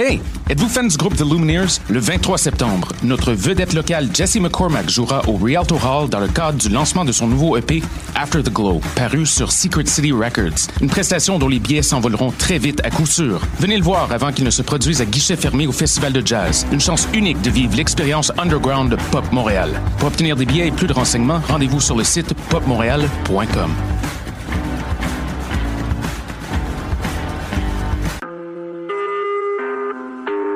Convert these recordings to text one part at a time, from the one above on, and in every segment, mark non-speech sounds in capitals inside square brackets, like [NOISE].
Hey, êtes-vous fan du groupe The Lumineers? Le 23 septembre, notre vedette locale Jesse McCormack jouera au Rialto Hall dans le cadre du lancement de son nouveau EP After the Glow, paru sur Secret City Records. Une prestation dont les billets s'envoleront très vite à coup sûr. Venez le voir avant qu'il ne se produise à guichet fermé au Festival de Jazz. Une chance unique de vivre l'expérience underground de Pop Montréal. Pour obtenir des billets et plus de renseignements, rendez-vous sur le site popmontréal.com.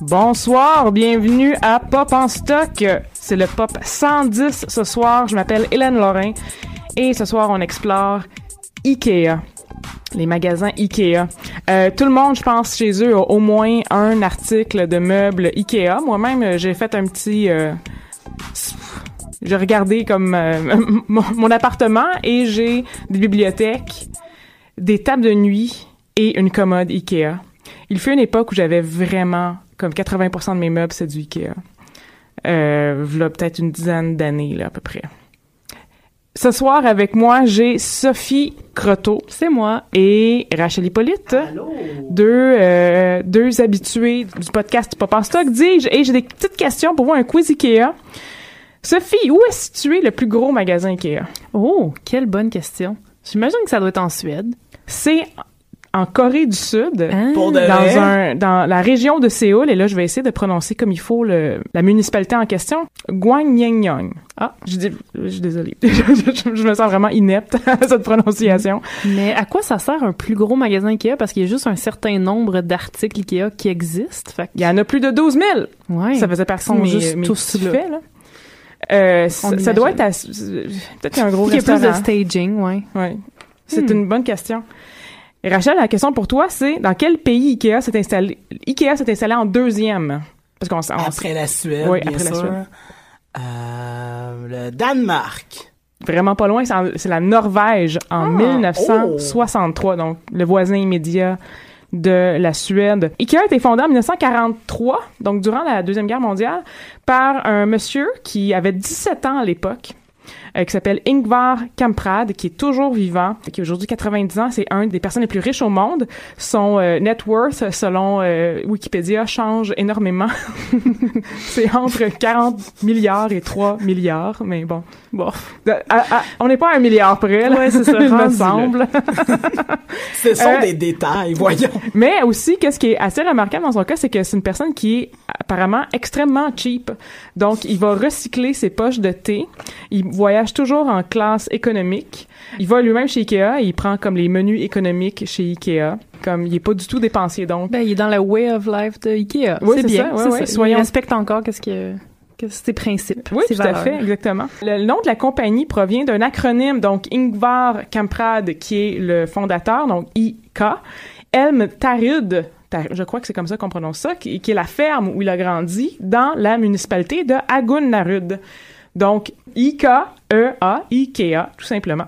Bonsoir, bienvenue à Pop en stock. C'est le Pop 110 ce soir. Je m'appelle Hélène Lorrain et ce soir on explore Ikea. Les magasins Ikea. Euh, tout le monde, je pense, chez eux a au moins un article de meubles Ikea. Moi-même, j'ai fait un petit... Euh, j'ai regardé comme euh, [LAUGHS] mon, appartement et j'ai des bibliothèques, des tables de nuit et une commode Ikea. Il fut une époque où j'avais vraiment comme 80% de mes meubles, c'est du Ikea. Euh, là, peut-être une dizaine d'années, là, à peu près. Ce soir, avec moi, j'ai Sophie Croteau. C'est moi. Et Rachel Hippolyte. Allô? Deux, euh, deux habitués du podcast Pop en Stock, dis-je. Et j'ai des petites questions pour vous, un quiz Ikea. Sophie, où est situé le plus gros magasin Ikea? Oh, quelle bonne question. J'imagine que ça doit être en Suède. C'est en Corée du Sud, Ah. Dans, vrai? un, dans la région de Séoul, et là, je vais essayer de prononcer comme il faut le, la municipalité en question, Gwangyang. Ah, je dis, je suis désolée. [LAUGHS] je, je- je me sens vraiment inepte [LAUGHS] à cette prononciation. Mais à quoi ça sert un plus gros magasin Ikea? Parce qu'il y a juste un certain nombre d'articles Ikea qui existent. Fait que- Il y en a plus de 12 000. ouais. Ça faisait partie de juste mes tous là. faits, là. Euh, ça, doit être à- peut-être qu'il y a un gros Il y a plus de staging, ouais. Ouais. C'est Hmm. une bonne question. Et Rachel, la question pour toi, c'est dans quel pays Ikea s'est installé? Ikea s'est installé en deuxième? Parce qu'on Après la Suède, Oui, bien après la sûr. Suède. Euh, le Danemark. vraiment pas loin, c'est la Norvège en Ah, 1963, donc le voisin immédiat de la Suède. Ikea a été fondé en 1943, donc durant la Deuxième Guerre mondiale, par un monsieur qui avait 17 ans à l'époque, euh, qui s'appelle Ingvar Kamprad, qui est toujours vivant, qui a aujourd'hui 90 ans. C'est un des personnes les plus riches au monde. Son euh, net worth, selon euh, Wikipédia, change énormément. [LAUGHS] c'est entre 40 milliards et 3 milliards, mais bon. Bon. De- à- à- on n'est pas à un milliard près, là. Ouais, c'est ça, [LAUGHS] il me semble. [LAUGHS] Ce sont des détails, voyons. Mais aussi, qu'est-ce qui est assez remarquable dans son cas, c'est que c'est une personne qui est apparemment extrêmement cheap. Donc, il va recycler ses poches de thé. Il voyage toujours en classe économique. Il va lui-même chez Ikea et il prend comme les menus économiques chez Ikea. Comme il est pas du tout dépensier, donc. Ben, il est dans la way of life de Ikea. Oui, c'est bien. ça, ouais, c'est ouais. ça. Soyons- Il respecte encore qu'est-ce que, ses principes. Oui, ses tout à valeurs. fait, exactement. Le nom de la compagnie provient d'un acronyme, donc Ingvar Kamprad, qui est le fondateur, donc IK, Elm Tarud, Tar- je crois que c'est comme ça qu'on prononce ça, qui, qui est la ferme où il a grandi dans la municipalité de Agunnarud. Donc, I-K-E-A, Ikea, tout simplement.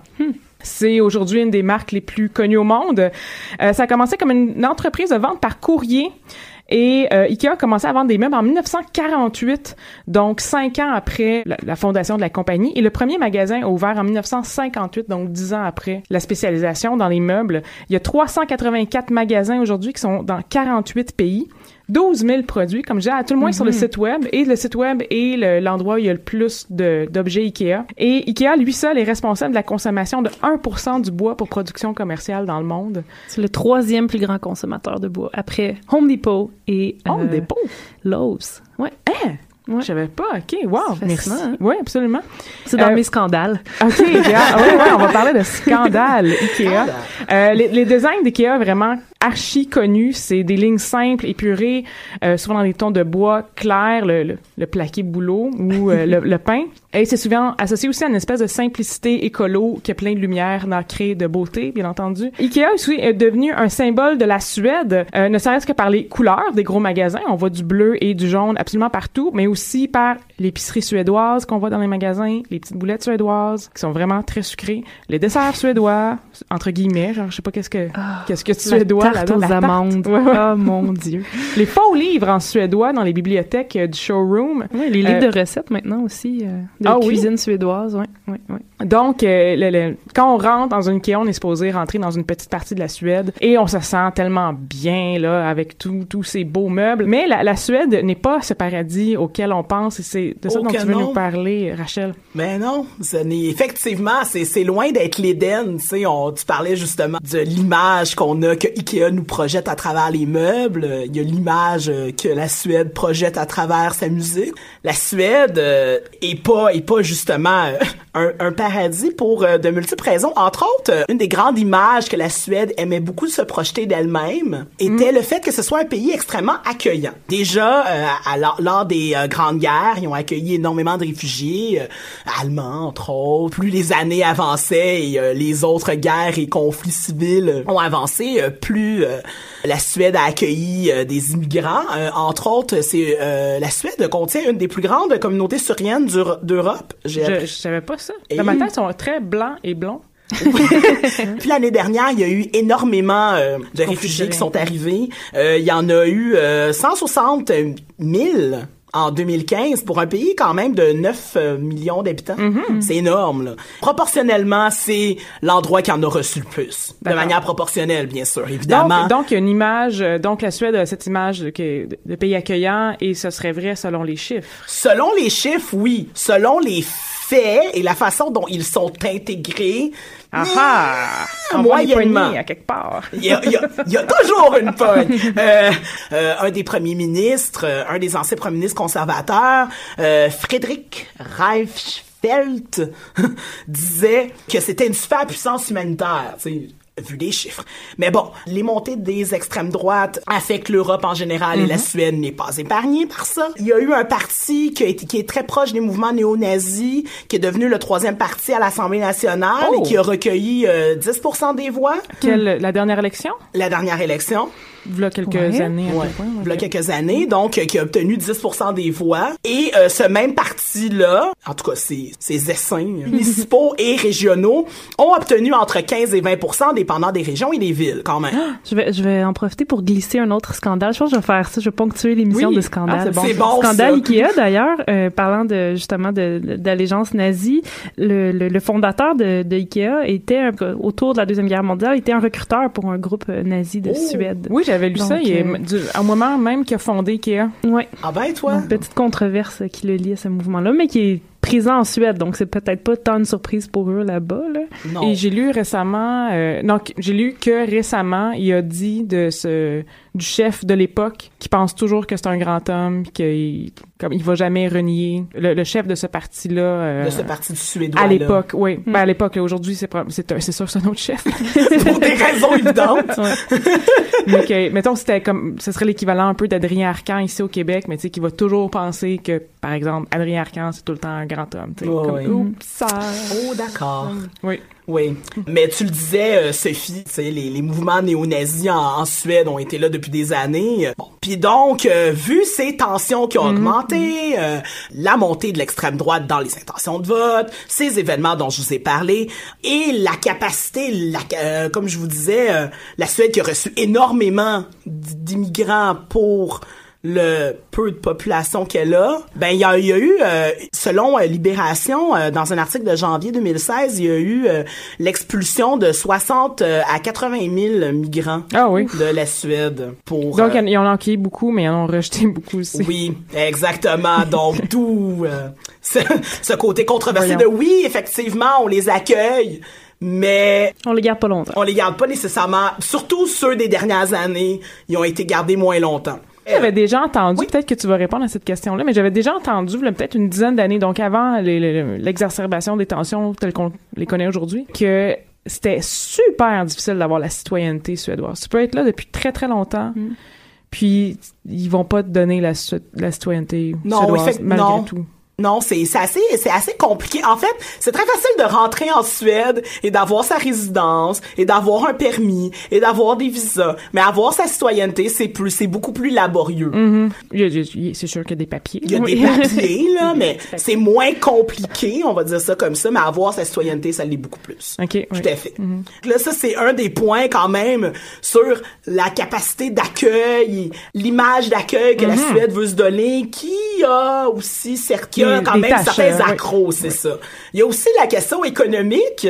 C'est aujourd'hui une des marques les plus connues au monde. Euh, ça a commencé comme une entreprise de vente par courrier. Et euh, Ikea a commencé à vendre des meubles en 1948, donc cinq ans après la, la fondation de la compagnie. Et le premier magasin a ouvert en 1958, donc dix ans après la spécialisation dans les meubles. Il y a 384 magasins aujourd'hui qui sont dans 48 pays. 12 000 produits, comme je disais, à tout le moins sur le site web. Et le site web est le- l'endroit où il y a le plus de- d'objets Ikea. Et Ikea, lui seul, est responsable de la consommation de 1% du bois pour production commerciale dans le monde. C'est le troisième plus grand consommateur de bois après Home Depot et Home euh, Depot? Lowe's. Ouais. Hein? Ouais. Je savais pas. OK, wow, merci. hein? Oui, absolument. C'est dans Euh, mes scandales. OK, bien. Ah, [LAUGHS] ouais, ouais, on va parler de scandale Ikea. Euh, les, les designs d'Ikea, vraiment, archi connu. C'est des lignes simples, épurées, euh, souvent dans des tons de bois clair, le, le, le plaqué boulot ou euh, [LAUGHS] le, le pain. Et c'est souvent associé aussi à une espèce de simplicité écolo qui a plein de lumière, nacrée, de beauté, bien entendu. Ikea aussi est devenu un symbole de la Suède, euh, ne serait-ce que par les couleurs des gros magasins. On voit du bleu et du jaune absolument partout, mais aussi par l'épicerie suédoise qu'on voit dans les magasins, les petites boulettes suédoises qui sont vraiment très sucrées, les desserts suédois, entre guillemets, genre je sais pas qu'est-ce que qu'est-ce que suédois tarte aux la amandes. Ouais, ouais. Oh mon Dieu. Les faux livres en suédois dans les bibliothèques euh, du showroom. Oui, les livres Euh, de recettes maintenant aussi, euh, de Ah oui? cuisine suédoise. Donc, euh, le- le- quand on rentre dans une Ikea, on est supposé rentrer dans une petite partie de la Suède et on se sent tellement bien là avec tout- tous ces beaux meubles. Mais la, la Suède n'est pas ce paradis auquel on pense et c'est de ça Oh dont que tu veux non. nous parler, Rachel. Mais non, ce n'est- effectivement, c'est c'est loin d'être l'Éden. Tu parlais justement de l'image qu'on a que Ikea nous projette à travers les meubles. Euh, Il y a l'image euh, que la Suède projette à travers sa musique. La Suède euh, est pas est pas justement euh, un, un paradis pour euh, de multiples raisons. Entre autres, une des grandes images que la Suède aimait beaucoup se projeter d'elle-même était le fait que ce soit un pays extrêmement accueillant. Déjà, à- lors, des grandes guerres, ils ont accueilli énormément de réfugiés allemands, entre autres. Plus les années avançaient et les autres guerres et conflits civils ont avancé, plus euh, la Suède a accueilli euh, des immigrants. Euh, entre autres, c'est la Suède contient une des plus grandes communautés syriennes d'Euro- d'Europe. Je, je savais pas ça. Et- Dans ma tête, ils sont très blancs et blonds. [LAUGHS] Puis l'année dernière, il y a eu énormément euh, de réfugiés qui sont arrivés. Euh, il y en a eu euh, 160 000 en 2015 pour un pays quand même de 9 euh, millions d'habitants. C'est énorme. Là. Proportionnellement, c'est l'endroit qui en a reçu le plus. De manière proportionnelle, bien sûr, évidemment. Donc, il y a une image, euh, donc la Suède a cette image de pays accueillant et ce serait vrai selon les chiffres. Selon les chiffres, oui. Selon les faits et la façon dont ils sont intégrés, Ah ah! On Moyennement. pogner à quelque part. Il y a, il y a- il y a toujours une pogne. Euh, euh, un des premiers ministres, euh, un des anciens premiers ministres conservateurs, euh, Frédéric Reichfeld, [LAUGHS] disait que c'était une super puissance humanitaire. tu sais, vu les chiffres. Mais bon, les montées des extrêmes droites affectent l'Europe en général et la Suède n'est pas épargnée par ça. Il y a eu un parti qui, a été, qui est très proche des mouvements néo-nazis, qui est devenu le troisième parti à l'Assemblée nationale Oh. et qui a recueilli euh, 10% des voix Quelle, la dernière élection? la dernière élection, Voilà quelques Ouais. années à ouais, il y a ok. quelques années, donc euh, qui a obtenu 10% des voix. Et euh, ce même parti-là, en tout cas ces, ces essaims [LAUGHS] municipaux et régionaux, ont obtenu entre 15 et 20%, dépendant des régions et des villes, quand même. [GASPS] Je vais, je vais en profiter pour glisser un autre scandale. Je pense que je vais faire ça. Je vais ponctuer l'émission Oui. de scandale. Ah, c'est bon. C'est bon, Scandale ça. Ikea, [LAUGHS] d'ailleurs, euh, parlant de justement de, de- d'allégeance nazie, le, le, le fondateur de, de Ikea était, autour de la Deuxième Guerre mondiale, était un recruteur pour un groupe nazi de Suède. Oui, j'avais lu Donc, ça. Il est, euh, du, au moment même qu'il a fondé Ikea. Ouais. Ah ben, toi? Une petite controverse qui le lie à ce mouvement-là, mais qui est présent en Suède, donc c'est peut-être pas tant une surprise pour eux là-bas. Là. Non. Et j'ai lu récemment, euh, donc j'ai lu que récemment, il a dit de ce du chef de l'époque qui pense toujours que c'est un grand homme, puis qu'il comme il va jamais renier le, le chef de ce parti-là. euh, de ce parti du Suédois. à l'époque, oui. Ben, à l'époque, aujourd'hui, c'est c'est sûr, que c'est un autre chef. [LAUGHS] Pour des raisons évidentes. mais que, mettons, c'était comme, ce serait l'équivalent un peu d'Adrien Arcan ici au Québec, mais tu sais, qui va toujours penser que, par exemple, Adrien Arcan, c'est tout le temps un grand homme, tu sais. Ouais, comme, oups, ça. Oh, d'accord. Oui. Oui, mais tu le disais, euh, Sophie, tu sais, les, les mouvements néo-nazis en, en Suède ont été là depuis des années. Bon, puis donc, euh, vu ces tensions qui ont augmenté, euh, la montée de l'extrême droite dans les intentions de vote, ces événements dont je vous ai parlé, et la capacité, la, euh, comme je vous disais, la Suède qui a reçu énormément d'immigrants pour le peu de population qu'elle a, ben il y a, il y a eu, euh, selon euh, Libération, euh, dans un article de janvier 2016, il y a eu euh, l'expulsion de 60 euh, à 80 000 migrants Ah oui. de la Suède pour. Donc, ils en ont accueilli beaucoup, mais ils en ont rejeté beaucoup aussi. oui, exactement. Donc [LAUGHS] tout euh, ce, ce côté controversé Voyons. de oui, effectivement, on les accueille, mais On les garde pas longtemps. on les garde pas nécessairement. Surtout ceux des dernières années, ils ont été gardés moins longtemps. J'avais déjà entendu, Oui. peut-être que tu vas répondre à cette question-là, mais j'avais déjà entendu, peut-être une dizaine d'années, donc avant l'exacerbation des tensions telles qu'on les connaît aujourd'hui, que c'était super difficile d'avoir la citoyenneté suédoise. Tu peux être là depuis très très longtemps, Mm. puis ils vont pas te donner la, citoyenneté Non, suédoise malgré non. tout. Non, c'est c'est assez c'est assez compliqué. En fait, c'est très facile de rentrer en Suède et d'avoir sa résidence et d'avoir un permis et d'avoir des visas, mais avoir sa citoyenneté, c'est plus c'est beaucoup plus laborieux. Y a- C'est sûr qu'il y a des papiers. Il y a des papiers là, [LAUGHS] mais c'est moins compliqué, on va dire ça comme ça, mais avoir sa citoyenneté, ça l'est beaucoup plus. Ok. Tout à fait. Là, ça, c'est un des points quand même sur la capacité d'accueil, l'image d'accueil que la Suède veut se donner, qui a aussi certes, qui a quand même tâches, certains euh, accros, c'est ça. Il y a aussi la question économique.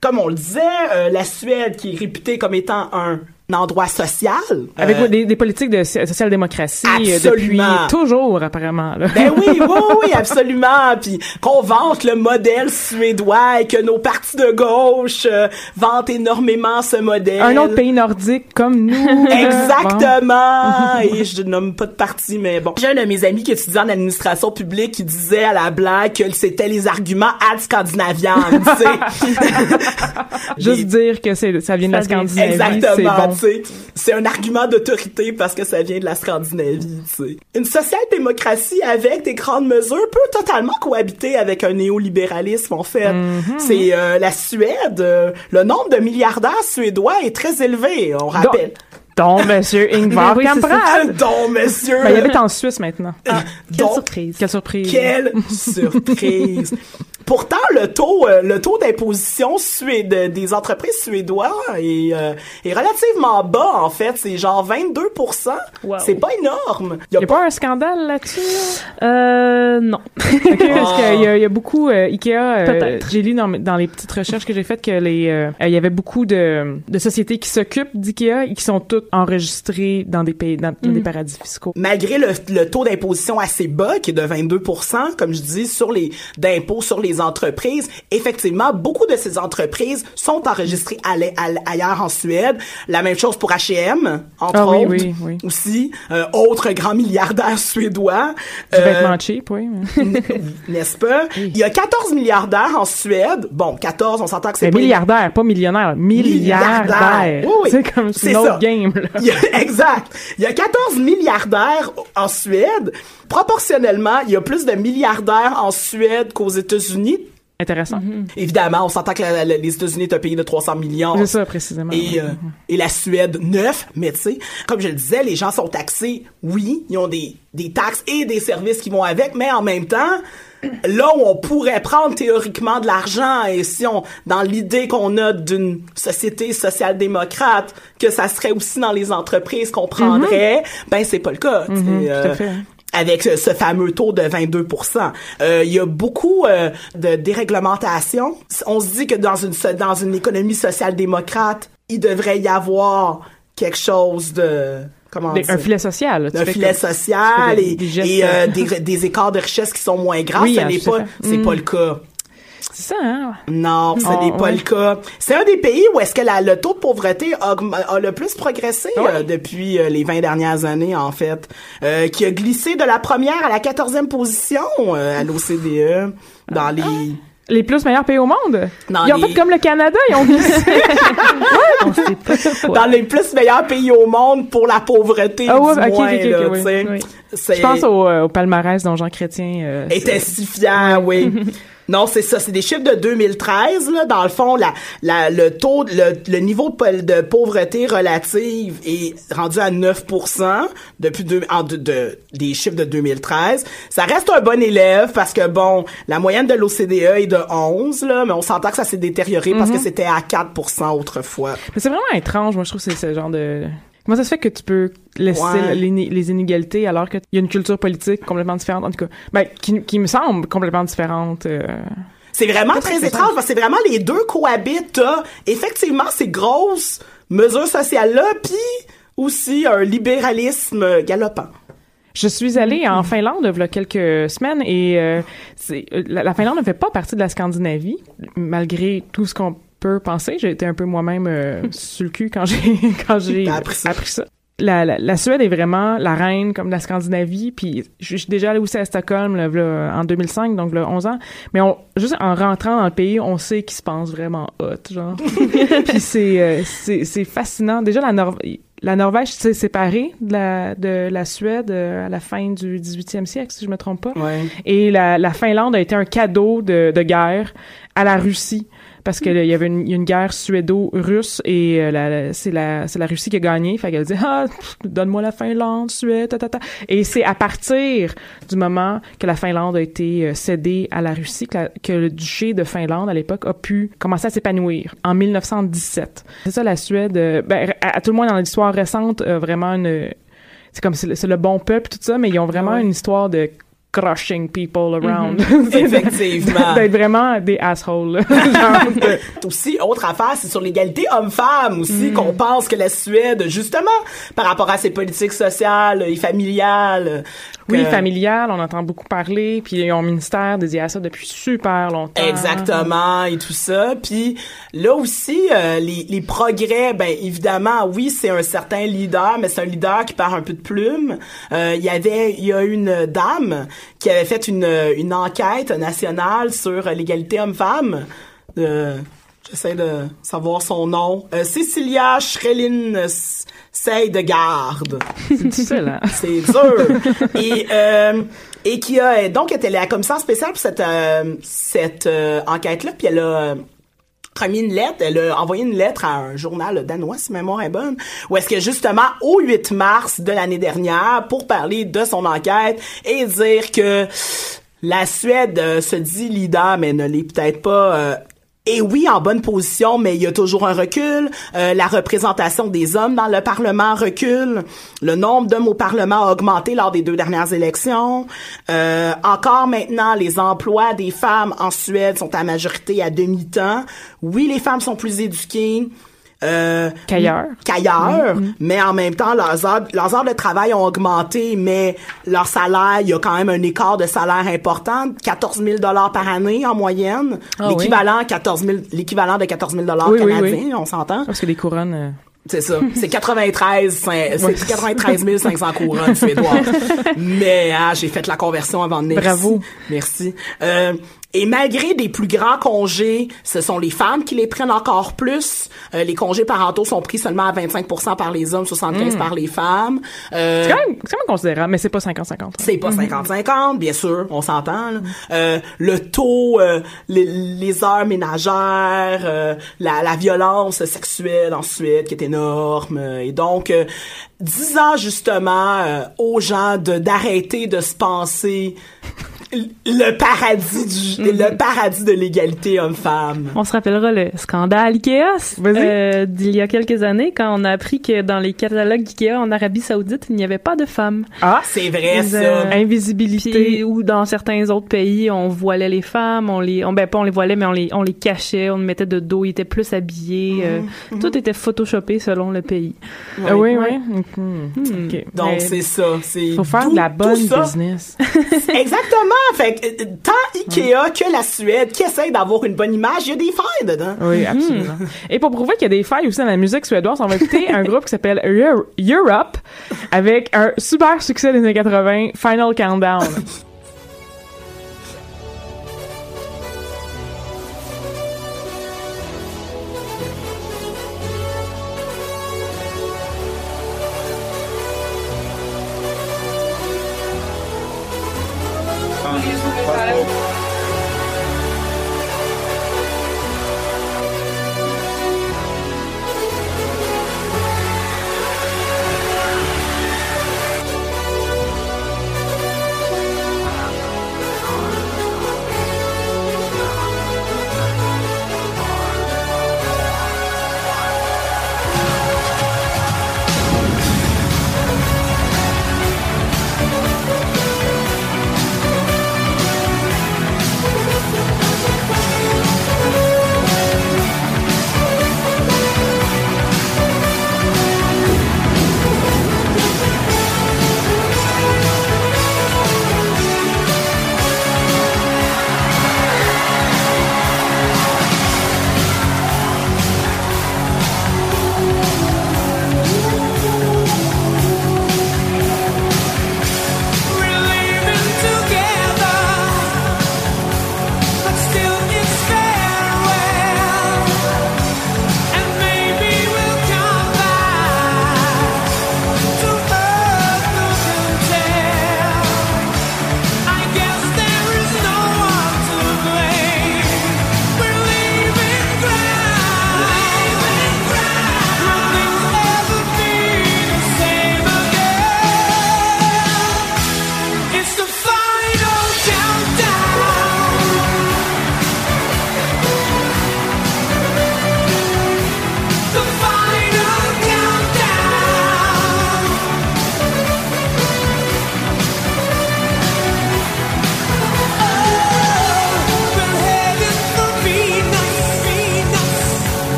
Comme on le disait, euh, la Suède qui est réputée comme étant un endroit social. Avec euh, des, des politiques de so- social-démocratie euh, depuis toujours, apparemment. Là. Ben oui, oui, oui, [LAUGHS] absolument. Puis qu'on vante le modèle suédois et que nos partis de gauche euh, vantent énormément ce modèle. Un autre pays nordique comme nous. [LAUGHS] Exactement. [LAUGHS] et je nomme pas de parti, mais bon. J'ai un de mes amis qui étudie en administration publique qui disait à la blague que c'était les arguments ad scandinavian, tu sais. Juste dire que ça vient de la Scandinavie, c'est Exactement, bon. Sais. C'est un argument d'autorité parce que ça vient de la Scandinavie, tu sais. Une social-démocratie avec des grandes mesures peut totalement cohabiter avec un néolibéralisme, en fait. Mm-hmm. C'est euh, la Suède, euh, le nombre de milliardaires suédois est très élevé, on rappelle. Donc, monsieur [LAUGHS] Ingvar Oui. Kamprad. [LAUGHS] Donc, monsieur, Ben, il habite en Suisse maintenant. Quelle donc, surprise. Quelle surprise. Quelle [LAUGHS] surprise! Pourtant, le taux, euh, le taux d'imposition suéde, des entreprises suédois est, euh, est relativement bas, en fait. C'est genre 22 Wow. C'est pas énorme. Il n'y a pas un scandale là-dessus? là? Euh, non. [LAUGHS] Ok, parce qu'il y, a- il y a beaucoup euh, Ikea. euh, Peut-être. j'ai lu dans, dans les petites recherches que j'ai faites que les euh, il y avait beaucoup de, de sociétés qui s'occupent d'Ikea et qui sont toutes enregistrées dans des pays dans, dans des paradis fiscaux. malgré le, le taux d'imposition assez bas, qui est de 22% comme je dis, sur les d'impôts sur les entreprises, effectivement, beaucoup de ces entreprises sont enregistrées à à ailleurs en Suède. La même chose pour H&M, entre Ah oui, autres, oui, oui. aussi. Euh, autre grand milliardaire suédois. Du Euh, vêtement cheap, oui. n'est-ce pas? Il y a 14 milliardaires en Suède. Bon, 14, on s'entend que c'est Mais pas... milliardaire, pas millionnaire. Milliardaire. Milliardaire. Oui, oui. C'est comme une autre ça. game. Là. Il y a- [LAUGHS] exact. Il y a 14 milliardaires en Suède. Proportionnellement, il y a plus de milliardaires en Suède qu'aux États-Unis. Intéressant. Évidemment, on s'entend que la- la- les États-Unis est un pays de 300 millions. C'est ça, précisément. Et, euh, et la Suède, 9, mais tu sais, comme je le disais, les gens sont taxés, oui, ils ont des, des taxes et des services qui vont avec, mais en même temps, là où on pourrait prendre théoriquement de l'argent, et si on, dans l'idée qu'on a d'une société social-démocrate, que ça serait aussi dans les entreprises qu'on prendrait, ben c'est pas le cas. tout à euh, fait. Avec ce, ce fameux taux de 22% Euh, Il y a beaucoup euh, de déréglementation. On se dit que dans une dans une économie social-démocrate, il devrait y avoir quelque chose de comment un filet social. un filet comme- social des- et, des gestes, et, euh, euh, des, des écarts de richesse qui sont moins grands. [LAUGHS] Oui, ce hein, n'est pas, pas Mm. le cas. C'est ça, hein? Non, ce Oh, n'est pas ouais. le cas. C'est un des pays où est-ce que la- le taux de pauvreté a, le plus progressé Ah Ouais. euh, depuis euh, les 20 dernières années, en fait, euh, qui a glissé de la première à la quatorzième position euh, à l'OCDE dans les... Les plus meilleurs pays au monde? Dans ils ont les- fait comme le Canada, ils ont glissé. [LAUGHS] Dans les plus meilleurs pays au monde pour la pauvreté, Ah ouais, du ok, moins, oui, oui. Je pense au, euh, au palmarès dont Jean Chrétien. euh, était si fier, oui. [LAUGHS] [LAUGHS] Non, c'est ça, c'est des chiffres de 2013 là. Dans le fond, la, la le taux, le, le niveau de, pau- de pauvreté relative est rendu à 9% depuis deux, en, de, de- des chiffres de 2013. Ça reste un bon élève parce que bon, la moyenne de l'OCDE est de 11 là, mais on s'entend que ça s'est détérioré parce que c'était à 4% autrefois. Mais c'est vraiment étrange, moi, je trouve que c'est ce genre de... Comment ça se fait que tu peux laisser Ouais. les, les inégalités alors qu'il y a une culture politique complètement différente, en tout cas, ben, qui, qui me semble complètement différente. euh. C'est vraiment très étrange parce que c'est vraiment les deux cohabitent. T'as effectivement ces grosses mesures sociales-là, puis aussi un libéralisme galopant. Je suis allée en Finlande il y a quelques semaines et euh, euh, la, la Finlande ne fait pas partie de la Scandinavie, malgré tout ce qu'on peut penser. J'ai été un peu moi-même euh, [LAUGHS] sur le cul quand j'ai [LAUGHS] quand j'ai appris ça. appris ça. la, la, la Suède est vraiment la reine comme la Scandinavie. Puis je suis déjà allée aussi à Stockholm là, là, en 2005, donc là, 11 ans. Mais on, juste en rentrant dans le pays, on sait qu'ils se pensent vraiment hot, genre. [LAUGHS] puis c'est, euh, c'est, c'est fascinant. Déjà, la, Nor la Norvège s'est séparée de la, de la Suède euh, à la fin du 18e siècle, si je me trompe pas. Ouais. Et la, la Finlande a été un cadeau de, de guerre à la Russie parce que là, il y avait une, il y a une guerre suédo-russe et euh, la, c'est la c'est la Russie qui a gagné. Fait qu'elle dit ah pff, donne-moi la Finlande, Suède, ta, ta, ta. Et c'est à partir du moment que la Finlande a été euh, cédée à la Russie que, la- que le duché de Finlande à l'époque a pu commencer à s'épanouir en 1917. C'est ça la Suède. euh, ben, à, à tout le moins dans l'histoire récente, euh, vraiment une c'est comme c'est le, c'est le bon peuple tout ça, mais ils ont vraiment Ouais. une histoire de crushing people around. [LAUGHS] Effectivement. D'être vraiment des assholes. [LAUGHS] Genre de- [LAUGHS] aussi, autre affaire, c'est sur l'égalité homme-femme Mm. aussi, qu'on pense que la Suède, justement, par rapport à ses politiques sociales et familiales. Oui, familial, on entend beaucoup parler, puis ils ont un ministère dédié à ça depuis super longtemps. Exactement et tout ça. Puis là aussi, euh, les, les progrès, ben évidemment, oui, c'est un certain leader, mais c'est un leader qui part un peu de plume. Euh, Il y avait, il y a une dame qui avait fait une, une enquête nationale sur l'égalité homme-femme. Euh, J'essaie de savoir son nom. Euh, Cécilia Schrelin Seydegaard. C'est difficile, hein? [LAUGHS] C'est dur. et euh, et qui a donc était la commissaire spéciale pour cette euh, cette euh, enquête là, puis elle a euh, remis une lettre, elle a envoyé une lettre à un journal danois, si ma mémoire est bonne, où est-ce que justement, au 8 mars de l'année dernière, pour parler de son enquête et dire que la Suède euh, se dit leader, mais ne l'est peut-être pas... euh, et oui, en bonne position, mais il y a toujours un recul. Euh, la représentation des hommes dans le Parlement recule. Le nombre d'hommes au Parlement a augmenté lors des deux dernières élections. Euh, encore maintenant, les emplois des femmes en Suède sont à majorité à demi-temps. Oui, les femmes sont plus éduquées. Euh, Qu'ailleurs. qu'ailleurs, mais en même temps, leurs heures, leurs heures de travail ont augmenté, mais leur salaire, il y a quand même un écart de salaire important, 14 000 dollars par année en moyenne, Ah oui. l'équivalent 14 000, l'équivalent de 14 000 dollars Oui, canadiens, oui. on s'entend. Parce que les couronnes... euh, C'est ça. C'est 93, cin- [LAUGHS] c'est 93 500 couronnes suédoises. [LAUGHS] Mais ah, j'ai fait la conversion avant de venir Bravo. ici. Merci. Euh, et malgré des plus grands congés, ce sont les femmes qui les prennent encore plus. Euh, les congés parentaux sont pris seulement à 25% par les hommes, 75% par les femmes. Euh, C'est quand, même- quand même considérable, mais c'est pas 50-50. c'est pas 50-50, bien sûr, on s'entend. Euh, le taux, euh, les, les heures ménagères, euh, la, la violence sexuelle en Suède qui est énorme. et donc, euh, disant justement euh, aux gens de d'arrêter de se penser le paradis du, le paradis de l'égalité homme-femme. On se rappellera le scandale Ikea euh, d'il y a quelques années quand on a appris que dans les catalogues Ikea en Arabie Saoudite, il n'y avait pas de femmes. Ah! C'est vrai, Ils, ça. euh, Invisibilité. Ou dans certains autres pays, on voilait les femmes, on les, on, ben pas on les voilait, mais on les, on les cachait, on les mettait de dos, ils étaient plus habillés. euh, Tout était photoshopé selon le pays. Ah oui, Ouais. oui. OK. Donc, c'est ça. C'est faut faire de la bonne business. [LAUGHS] Exactement. Fait que, euh, tant Ikea que la Suède qui essaie d'avoir une bonne image, il y a des failles dedans. Oui, absolument. Et pour prouver qu'il y a des failles aussi dans la musique suédoise, on va écouter un groupe qui s'appelle Eu- Europe avec un super succès des années 80, Final Countdown. [LAUGHS]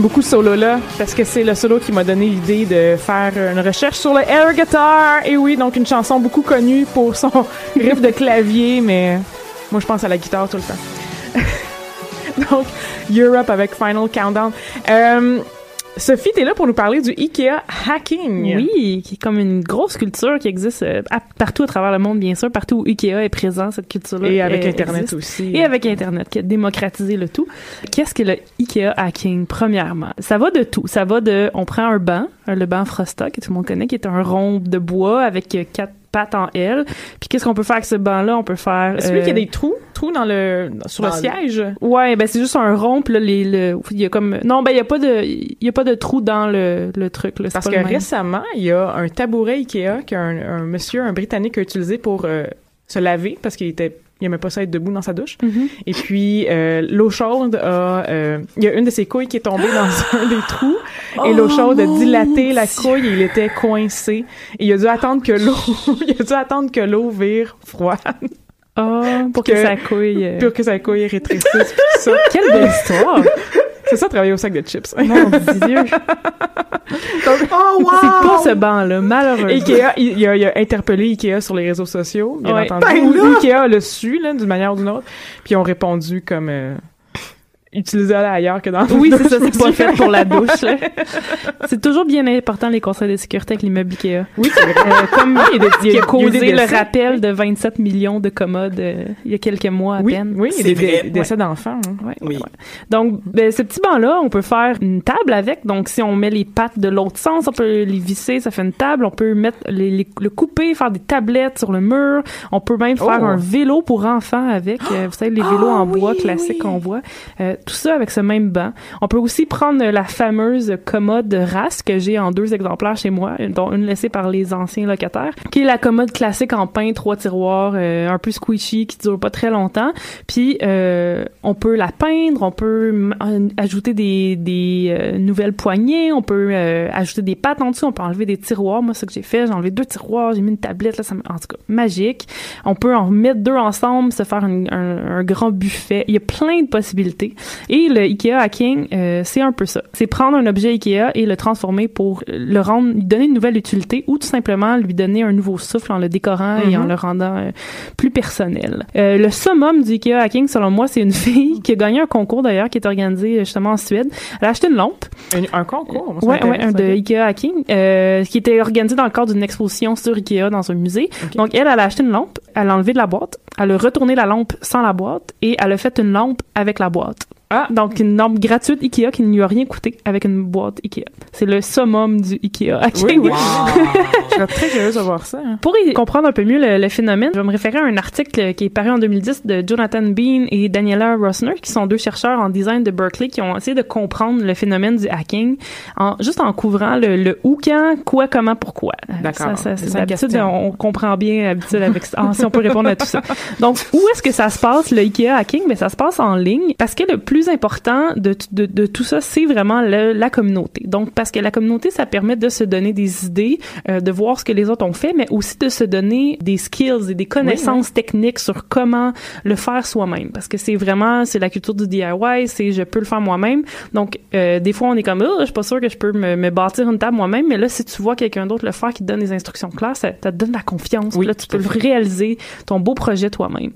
beaucoup ce solo-là parce que c'est le solo qui m'a donné l'idée de faire une recherche sur le air guitar. Et oui, donc une chanson beaucoup connue pour son [LAUGHS] riff de clavier, mais moi, je pense à la guitare tout le temps. [LAUGHS] donc, Europe avec Final Countdown. Euh, Sophie, t'es là pour nous parler du IKEA hacking. Oui, qui est comme une grosse culture qui existe euh, partout à travers le monde, bien sûr, partout où IKEA est présent, cette culture-là. Et avec euh, Internet existe. aussi. Et avec Internet, qui a démocratisé le tout. Qu'est-ce que le IKEA hacking, premièrement? Ça va de tout. Ça va de, on prend un banc, un- le banc Frosta, que tout le monde connaît, qui est un rond de bois avec euh, quatre pattes en L. Puis qu'est-ce qu'on peut faire avec ce banc-là? On peut faire... Celui qui a euh, des trous, trous dans le, sur le Dans le- siège? Ouais, ben c'est juste un rond, puis là, les, le, il y a comme... Non, ben il y a pas de, il y a pas de trou dans le, le truc, là. Parce pas que le même. récemment, il y a un tabouret Ikea qu'un un monsieur, un Britannique a utilisé pour euh, se laver parce qu'il était il aimait pas ça être debout dans sa douche. Mhm. Et puis euh, l'eau chaude a euh, il y a une de ses couilles qui est tombée dans [LAUGHS] un des trous et l'eau Oh, chaude a dilaté la couille et il était coincé et il a dû attendre que l'eau [LAUGHS] il a dû attendre que l'eau vire froide Ah, pour que, que- ça couille. euh. pour que sa couille rétrécisse ça. Quelle belle histoire! [LAUGHS] C'est ça travailler au sac de chips. Mon [LAUGHS] Dieu! Oh, wow! C'est pas ce banc-là, malheureusement. Ikea, il, il a, il a interpellé Ikea sur les réseaux sociaux, bien Ouais. entendu. Ben! Ikea l'a su, là, d'une manière ou d'une autre. Puis ils ont répondu comme euh, utilisez-le ailleurs que dans le Oui, c'est ça, c'est pas fait pour la douche. [LAUGHS] C'est toujours bien important les conseils de sécurité avec l'immeuble Ikea. Oui, c'est vrai. Euh, comme il y a il a- il causé le rappel de 27 millions de commodes euh, il y a quelques mois à Oui, peine. oui, C'est des, vrai, des décès d'enfants. hein. Ouais, Oui. ouais. Donc, ben, ce petit banc-là, on peut faire une table avec. Donc, si on met les pattes de l'autre sens, on peut les visser, ça fait une table. On peut mettre les, les- le couper, faire des tablettes sur le mur. On peut même faire Oh. un vélo pour enfants avec. euh, vous savez, les vélos Ah, en bois classiques oui. qu'on voit. Tout ça avec ce même banc. On peut aussi prendre la fameuse commode race que j'ai en deux exemplaires chez moi, dont une laissée par les anciens locataires, qui est la commode classique en pain, trois tiroirs, euh, un peu squishy, qui dure pas très longtemps. Puis euh, on peut la peindre, on peut ajouter des, des euh, nouvelles poignées, on peut euh, ajouter des pattes en dessous, on peut enlever des tiroirs. Moi, ce que j'ai fait, j'ai enlevé deux tiroirs, j'ai mis une tablette, là, ça en tout cas, magique. On peut en mettre deux ensemble, se faire un, un grand buffet. Il y a plein de possibilités. Et le IKEA hacking, euh, c'est un peu ça. C'est prendre un objet IKEA et le transformer pour le rendre, lui donner une nouvelle utilité ou tout simplement lui donner un nouveau souffle en le décorant et en Mhm. le rendant euh, plus personnel. Euh, le summum du IKEA hacking, selon moi, c'est une fille qui a gagné un concours d'ailleurs qui est organisé euh, justement en Suède. Elle a acheté une lampe Un, un concours. ça Ouais, ouais, un de. Ikea Hacking, euh, qui était organisé dans le cadre d'une exposition sur Ikea dans un musée. Donc, elle, elle a acheté une lampe, elle a enlevé de la boîte, elle a retourné la lampe sans la boîte et elle a fait une lampe avec la boîte. Ah. Donc, une lampe gratuite Ikea qui ne lui a rien coûté avec une boîte Ikea. C'est le summum du Ikea Hacking. [LAUGHS] Oui, oui. Wow. Je serais très curieuse de voir ça. hein. Pour y comprendre un peu mieux le, le phénomène, je vais me référer à un article qui est paru en 2010 de Jonathan Bean et Daniela Rossner, qui sont deux chercheurs en design de Berkeley, qui ont essayé de comprendre le phénomène du hacking, en, juste en couvrant le, le où, quand, quoi, comment, pourquoi. Euh, D'accord. Ça, ça, C'est ça, question. on comprend bien d'habitude avec ah, si on peut répondre à tout ça. Donc, où est-ce que ça se passe, le IKEA hacking? Ben, ça se passe en ligne, parce que le plus important de, de, de tout ça, c'est vraiment le- la communauté. Donc, parce que la communauté, ça permet de se donner des idées, euh, de voir ce que les autres ont fait, mais aussi de se donner des skills et des connaissances techniques sur comment le faire soi-même. Parce que c'est vraiment, c'est la culture du DIY, c'est je peux le faire moi-même. Donc, euh, des fois, on est comme, oh, je suis pas sûr que je peux me, me bâtir une table moi-même, mais là, si tu vois quelqu'un d'autre le faire qui te donne des instructions claires, ça, ça te donne la confiance. Oui, là, tu peux réaliser ton beau projet toi-même.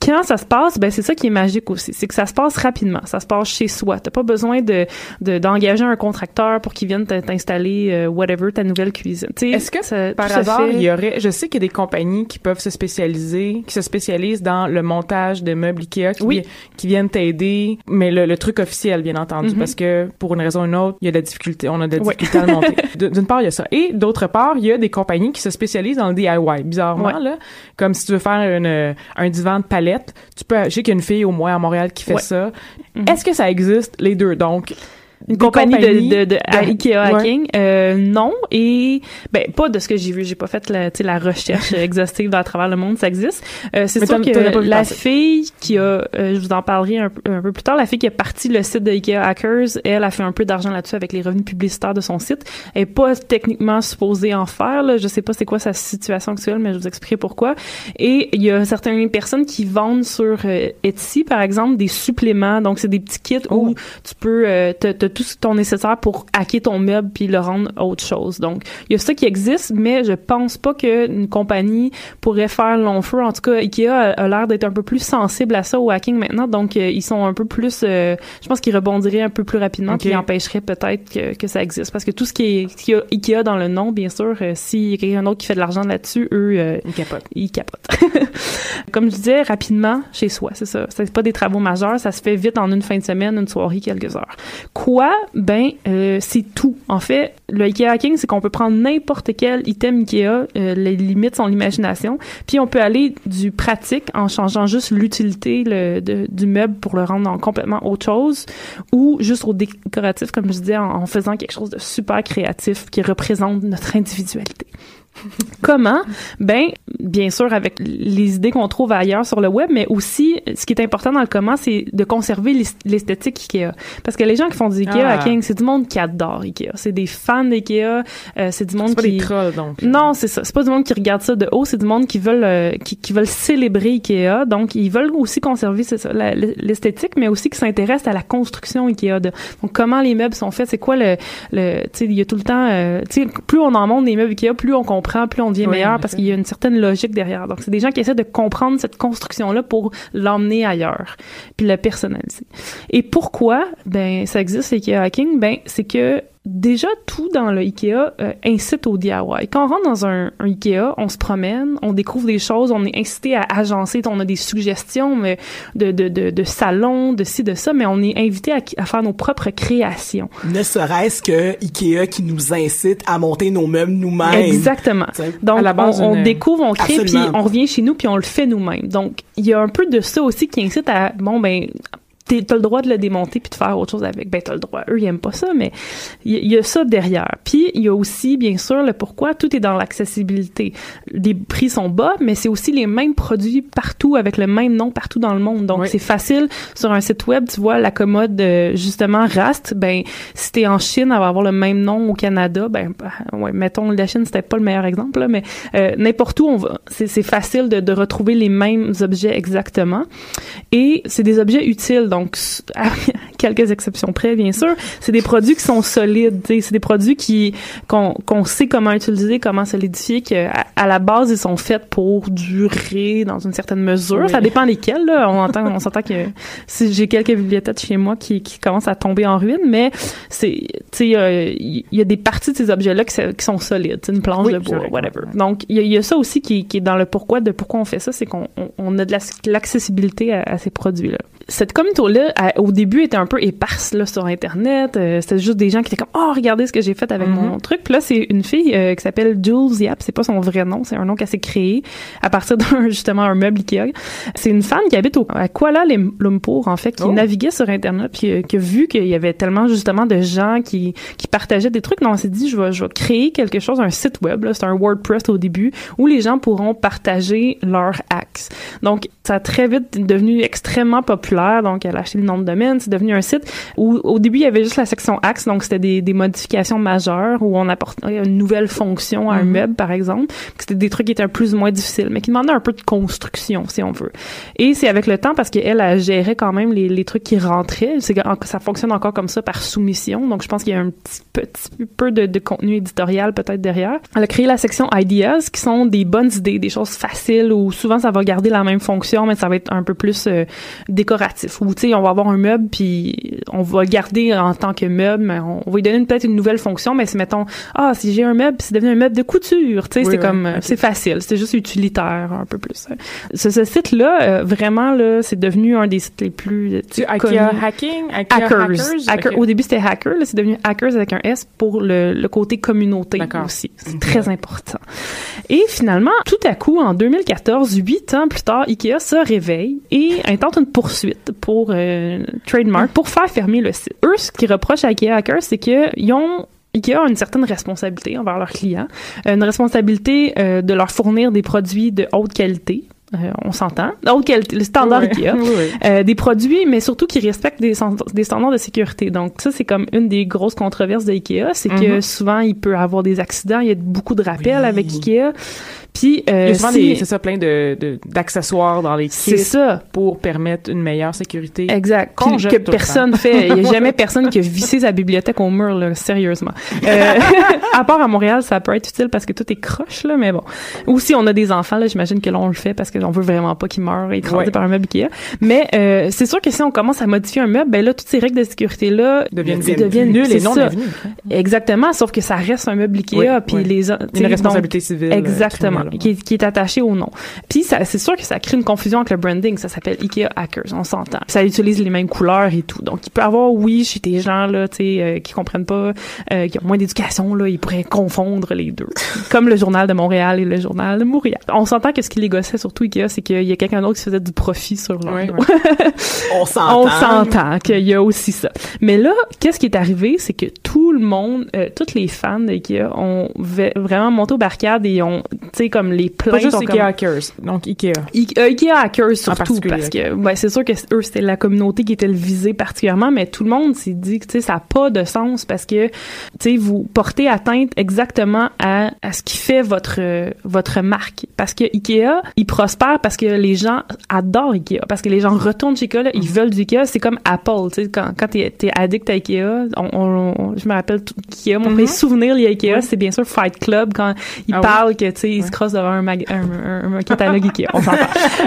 Quand ça se passe, ben c'est ça qui est magique aussi, c'est que ça se passe rapidement, ça se passe chez soi. T'as pas besoin de de- d'engager un contracteur pour qu'il vienne t'installer euh, whatever ta nouvelle cuisine. Est-ce que ça- Par hasard, il y aurait, je sais qu'il y a des compagnies qui peuvent se spécialiser, qui se spécialisent dans le montage de meubles Ikea, qui, Oui. qui viennent t'aider, mais le, le truc officiel, bien entendu, Mhm. parce que pour une raison ou une autre, il y a de la difficulté, on a de la difficulté à le [LAUGHS] monter. D'une part, il y a ça. Et d'autre part, il y a des compagnies qui se spécialisent dans le DIY, bizarrement, Ouais. là. Comme si tu veux faire une, un divan de palette, tu peux, je sais qu'il y a une fille au moins à Montréal qui fait Ouais. ça. Est-ce que ça existe, les deux? Donc, Une compagnie, de, de, de, à Ikea ouais. Hacking, euh, non. Et ben pas de ce que j'ai vu. J'ai pas fait la, tu sais, la recherche [LAUGHS] exhaustive à travers le monde. Ça existe. Euh, c'est sûr que la fille qui a, euh, je vous en parlerai un, peu- un peu plus tard, la fille qui a parti le site de Ikea Hackers, elle a fait un peu d'argent là-dessus avec les revenus publicitaires de son site. Elle est pas techniquement supposée en faire. Là. Je sais pas c'est quoi sa situation actuelle, mais je vous expliquerai pourquoi. Et il y a certaines personnes qui vendent sur euh, Etsy, par exemple, des suppléments. Donc c'est des petits kits Oh. où tu peux euh, te, te tout ton nécessaire pour hacker ton meuble puis le rendre autre chose. Donc, il y a ça qui existe, mais je pense pas qu'une compagnie pourrait faire long feu. En tout cas, Ikea a, l'air d'être un peu plus sensible à ça au hacking maintenant, donc euh, ils sont un peu plus. je pense qu'ils rebondiraient un peu plus rapidement, qui empêcherait peut-être que, que, ça existe, parce que tout ce qui est qui a Ikea dans le nom, bien sûr, s'il y a quelqu'un d'autre qui fait de l'argent là-dessus, eux, ils capotent. Ils capotent. [LAUGHS] Comme je disais, rapidement chez soi, c'est ça. C'est pas des travaux majeurs, ça se fait vite en une fin de semaine, une soirée, quelques heures. Quoi? Ben, euh, c'est tout. En fait, le Ikea hacking, c'est qu'on peut prendre n'importe quel item Ikea, euh, les limites sont l'imagination, puis on peut aller du pratique en changeant juste l'utilité du meuble pour le rendre en complètement autre chose, ou juste au décoratif, comme je disais, en faisant quelque chose de super créatif qui représente notre individualité. [LAUGHS] Comment? Ben, bien sûr, avec les idées qu'on trouve ailleurs sur le web, mais aussi, ce qui est important dans le comment, c'est de conserver l'esthétique Ikea. Parce que les gens qui font du Ikea ah. hacking, c'est du monde qui adore Ikea. C'est des fans d'Ikea. Euh, c'est du monde qui. C'est pas des trolls, donc. Non, c'est ça. C'est pas du monde qui regarde ça de haut. C'est du monde qui veulent, euh, qui, qui, veulent célébrer Ikea. Donc, ils veulent aussi conserver, l'esthétique, mais aussi qui s'intéressent à la construction Ikea. De, donc, comment les meubles sont faits. C'est quoi le, le tu sais, il y a tout le temps, euh, tu sais, plus on en monte des meubles Ikea, plus on comprend plus on devient meilleur parce qu'il y a une certaine logique derrière. Donc, c'est des gens qui essaient de comprendre cette construction-là pour l'emmener ailleurs, puis le personnaliser. Et pourquoi, ben, ça existe, a hacking? Ben, c'est que déjà tout dans le Ikea euh, incite au DIY. Quand on rentre dans un, Ikea, on se promène, on découvre des choses, on est incité à agencer, on a des suggestions mais de, de, de, de salons, de ci, de ça, mais on est invité à, faire nos propres créations. Ne serait-ce que Ikea qui nous incite à monter nos meubles nous-mêmes. Exactement. Donc, on, découvre, on crée, puis on revient chez nous, puis on le fait nous-mêmes. Donc, il y a un peu de ça aussi qui incite à, bon, ben, t'as le droit de le démonter puis de faire autre chose avec. Ben, t'as le droit. Eux, ils aiment pas ça, mais il y, a ça derrière. Puis, il y a aussi, bien sûr, le pourquoi. Tout est dans l'accessibilité. Les prix sont bas, mais c'est aussi les mêmes produits partout avec le même nom partout dans le monde. Donc, c'est facile. Sur un site web, tu vois la commode, euh, justement, Rast. Ben, si t'es en Chine, elle va avoir le même nom au Canada. Ben, ouais, mettons, la Chine, c'était pas le meilleur exemple, là, mais euh, n'importe où, on va, c'est facile de, de retrouver les mêmes objets exactement. Et c'est des objets utiles. Donc, donc [LAUGHS] à quelques exceptions près bien sûr, c'est des produits qui sont solides, c'est des produits qui qu'on qu'on sait comment utiliser, comment solidifier, que à, la base ils sont faits pour durer dans une certaine mesure. Ça dépend lesquels là. On entend, on s'entend que si j'ai quelques bibliothèques chez moi qui, qui commencent à tomber en ruine, mais c'est tu sais il y a des parties de ces objets là qui, qui sont solides, une planche de bois, whatever. Donc il y, a ça aussi qui, qui est dans le pourquoi de pourquoi on fait ça, c'est qu'on on, a de l'accessibilité à, à ces produits là cette communauté-là, au début, était un peu éparse là, sur Internet. Euh, c'était juste des gens qui étaient comme « Oh, regardez ce que j'ai fait avec mon mm-hmm. truc. » Puis là, c'est une fille euh, qui s'appelle Jules Yap. C'est pas son vrai nom. C'est un nom qu'elle s'est créé à partir d'un, [LAUGHS] justement, un meuble Ikea. C'est une femme qui habite au, à Kuala Lumpur, en fait, qui oh. naviguait sur Internet puis euh, qui a vu qu'il y avait tellement, justement, de gens qui, qui partageaient des trucs. Non, on s'est dit « Je vais, je vais créer quelque chose, un site web. C'est un WordPress au début où les gens pourront partager leurs hacks. » Donc, ça a très vite devenu extrêmement populaire donc elle a acheté le nom de domaine, c'est devenu un site où au début il y avait juste la section Axe, donc c'était des, des modifications majeures où on apportait une nouvelle fonction à un mm-hmm. meuble par exemple, c'était des trucs qui étaient un plus ou moins difficiles, mais qui demandaient un peu de construction si on veut. Et c'est avec le temps parce qu'elle elle gérait quand même les, les trucs qui rentraient, c'est ça fonctionne encore comme ça par soumission, donc je pense qu'il y a un petit, petit peu de, de contenu éditorial peut-être derrière. Elle a créé la section Ideas qui sont des bonnes idées, des choses faciles où souvent ça va garder la même fonction mais ça va être un peu plus euh, décoratif ou tu sais, on va avoir un meuble puis on va garder en tant que meuble, mais on, va lui donner peut-être une nouvelle fonction, mais si mettons ah si j'ai un meuble, c'est devenu un meuble de couture, tu sais, c'est comme c'est facile, c'est juste utilitaire un peu plus. Ce, ce site là, euh, vraiment là, c'est devenu un des sites les plus tu hacking, hackers, Au début c'était hacker, là c'est devenu hackers avec un S pour le, le côté communauté aussi. C'est très important. Et finalement, tout à coup en 2014, huit ans plus tard, Ikea se réveille et intente une poursuite pour euh, trademark pour faire fermer le site. Eux, ce qu'ils reprochent à IKEA Hackers, c'est qu'ils ont IKEA a une certaine responsabilité envers leurs clients, une responsabilité euh, de leur fournir des produits de haute qualité. Euh, on s'entend. Haute qualité, le standard IKEA. [LAUGHS] des produits, mais surtout qui respectent des, des, standards de sécurité. Donc ça, c'est comme une des grosses controverses de IKEA, c'est que mm-hmm. souvent il peut avoir des accidents, il y a beaucoup de rappels avec IKEA. Puis Il y euh, a souvent si- des- c'est ça, plein de, d'accessoires dans les c'est kits ça. pour permettre une meilleure sécurité. Exact. Jette que personne fait. Il y a jamais [LAUGHS] personne qui a vissé sa bibliothèque au mur, là, sérieusement. Euh, [LAUGHS] à part à Montréal, ça peut être utile parce que tout est croche, là, mais bon. Ou si on a des enfants, là, j'imagine que là, on le fait parce qu'on veut vraiment pas qu'ils meurent écrasés Ouais. par un meuble Ikea. Mais euh, c'est sûr que si on commence à modifier un meuble, ben là, toutes ces règles de sécurité-là deviennent, Deviennent deviennent nulles c'est et non bienvenues. Exactement, sauf que ça reste un meuble Ikea, Oui, puis oui. les... Une responsabilité civile. euh, Exactement, qui, est, qui est attaché au nom. Puis c'est sûr que ça crée une confusion avec le branding. Ça s'appelle Ikea Hackers, on s'entend. Ça utilise les mêmes couleurs et tout. Donc il peut avoir, oui, chez des gens là, tu sais, euh, qui comprennent pas, euh, qui ont moins d'éducation là, ils pourraient confondre les deux, [LAUGHS] comme le journal de Montréal et le journal de Montréal. On s'entend que ce qui les gossait surtout Ikea, c'est qu'il y a quelqu'un d'autre qui faisait du profit sur leur Ouais, ouais. [LAUGHS] On s'entend. On s'entend qu'il y a aussi ça. Mais là, qu'est-ce qui est arrivé, c'est que tout le monde, euh, toutes les fans d'IKEA ont vraiment monté aux barricades et ont, tu sais, comme les Pas plaintes juste ont Ikea comme- Hackers, donc Ikea. I- euh, Ikea Hackers surtout parce que ouais, c'est sûr que eux c'était la communauté qui était le visée particulièrement mais tout le monde s'est dit que tu sais ça a pas de sens parce que tu sais vous portez atteinte exactement à, à ce qui fait votre euh, votre marque. Parce que Ikea il prospère parce que les gens adorent Ikea. Parce que les gens retournent chez Ikea là, ils veulent du Ikea. C'est comme Apple tu sais quand quand t'es es addict à Ikea on, on- on- je me rappelle tout Ikea mon premier souvenir lié à Ikea c'est bien sûr Fight Club quand il Ah parle que tu sais il se crosse devant un, mag- un, un- un catalogue Ikea. On s'entend.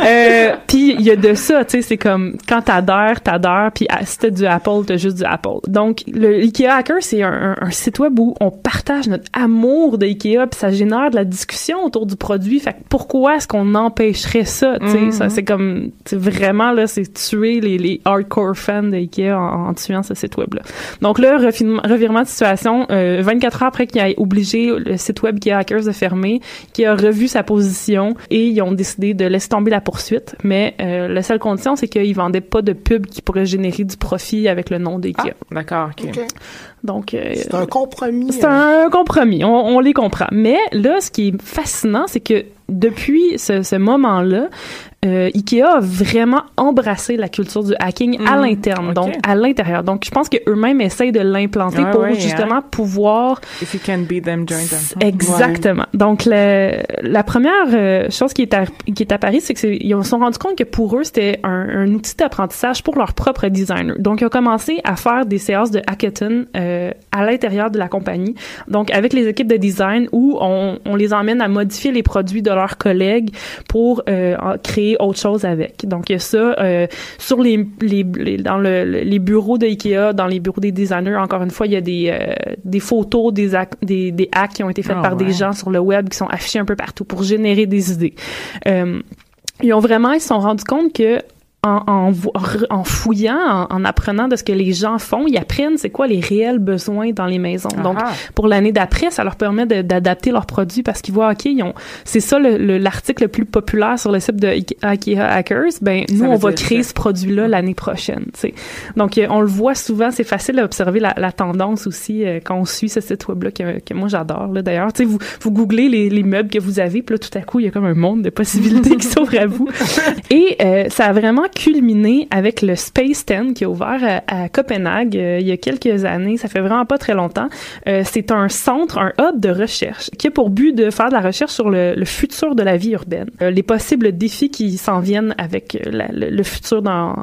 Euh, puis il y a de ça tu sais c'est comme quand t'adhères t'adhères puis ah, si t'as du Apple t'as juste du Apple. Donc le Ikea Hacker c'est un, site web où on partage notre amour de Ikea puis ça génère de la discussion autour du produit. Fait que pourquoi est-ce qu'on empêcherait ça tu sais? Mhm. ça c'est comme vraiment là c'est tuer les, les hardcore fans de Ikea en, en tuant ce site web là donc là revirement de situation euh, 24 heures après qu'il ait obligé le site web Ikea Hackers de fermer qui a revu sa position et ils ont décidé de laisser tomber la poursuite. Mais euh, la seule condition, c'est qu'ils vendaient pas de pub qui pourrait générer du profit avec le nom d'IKEA. Ah, d'accord. Donc, euh, C'est un compromis. c'est euh, un compromis, on, on les comprend. Mais là, ce qui est fascinant, c'est que depuis ce, ce moment-là, euh, Ikea a vraiment embrassé la culture du hacking à Mhm. l'interne, donc à l'intérieur. Donc, je pense qu'eux-mêmes essayent de l'implanter Ouais, pour ouais, justement pouvoir If you can beat them, join them. Exactement. Donc le- la première euh, chose qui est à, qui est apparue, c'est que c'est- ils se sont rendus compte que pour eux c'était un, un outil d'apprentissage pour leur propre designer. Donc ils ont commencé à faire des séances de hackathon euh, à l'intérieur de la compagnie. Donc avec les équipes de design où on, on les emmène à modifier les produits de leurs collègues pour euh, créer autre chose avec. Donc il y a ça euh, sur les, les, les- dans le, le- les bureaux de Ikea, dans les bureaux des designers. Encore une fois, il y a des euh, des photos des, des des hacks qui ont été faits Ah, par ouais. des gens sur le web qui sont affichés un peu partout pour générer des idées. Ils ont vraiment, ils se sont rendus compte que en, fouillant, en, en apprenant de ce que les gens font, ils apprennent c'est quoi les réels besoins dans les maisons. Donc, Ah. pour l'année d'après, ça leur permet d'adapter leurs produits parce qu'ils voient, OK, ils ont, c'est ça le- le- l'article le, plus populaire sur le site de Ike- IKEA Hackers. Ben, nous, on va créer ça. ce produit-là l'année prochaine, tu sais. Donc, euh, on le voit souvent, c'est facile d'observer la, la tendance aussi euh, quand on suit ce site web-là que, que moi j'adore, là. D'ailleurs, tu sais, vous, vous googlez les, les meubles que vous avez, puis là, tout à coup, il y a comme un monde de possibilités qui s'ouvre à vous. [LAUGHS] Et euh, ça a vraiment culminé avec le Space 10 qui est ouvert à, Copenhague euh, il y a quelques années. Ça fait vraiment pas très longtemps. Euh, c'est un centre, un hub de recherche qui a pour but de faire de la recherche sur le, futur de la vie urbaine, Euh, les possibles défis qui s'en viennent avec le, futur dans,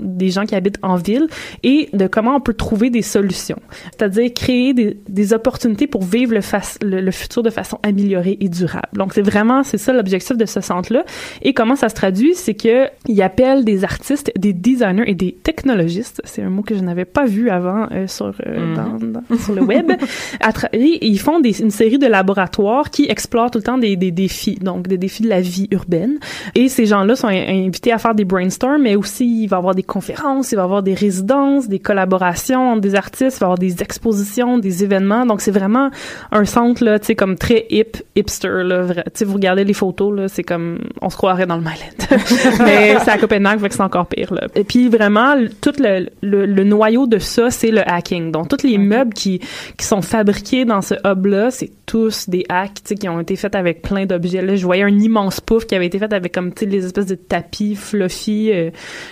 des gens qui habitent en ville et de comment on peut trouver des solutions. C'est-à-dire créer des, opportunités pour vivre le futur de façon améliorée et durable. Donc c'est vraiment c'est ça l'objectif de ce centre-là. Et comment ça se traduit, c'est que il appelle des artistes, des designers et des technologistes. C'est un mot que je n'avais pas vu avant euh, sur euh, dans- dans- sur le web. [LAUGHS] À tra- et ils font des, une série de laboratoires qui explorent tout le temps des, des défis, donc des défis de la vie urbaine. Et ces gens-là sont in- invités à faire des brainstorms, mais aussi il va y avoir des conférences, il va y avoir des résidences, des collaborations entre des artistes, il va y avoir des expositions, des événements. Donc c'est vraiment un centre là, tu sais comme très hip, hipster là. Tu sais vous regardez les photos là, c'est comme on se croirait dans le Myland. [LAUGHS] mais c'est à Copenhague Mac, fait que c'est encore pire. Là. Et puis vraiment, tout le, le, le noyau de ça, c'est le hacking. Donc tous les meubles qui, qui sont fabriqués dans ce hub-là, c'est tous des hacks qui ont été faits avec plein d'objets. Là, je voyais un immense pouf qui avait été fait avec comme les espèces de tapis fluffy, euh,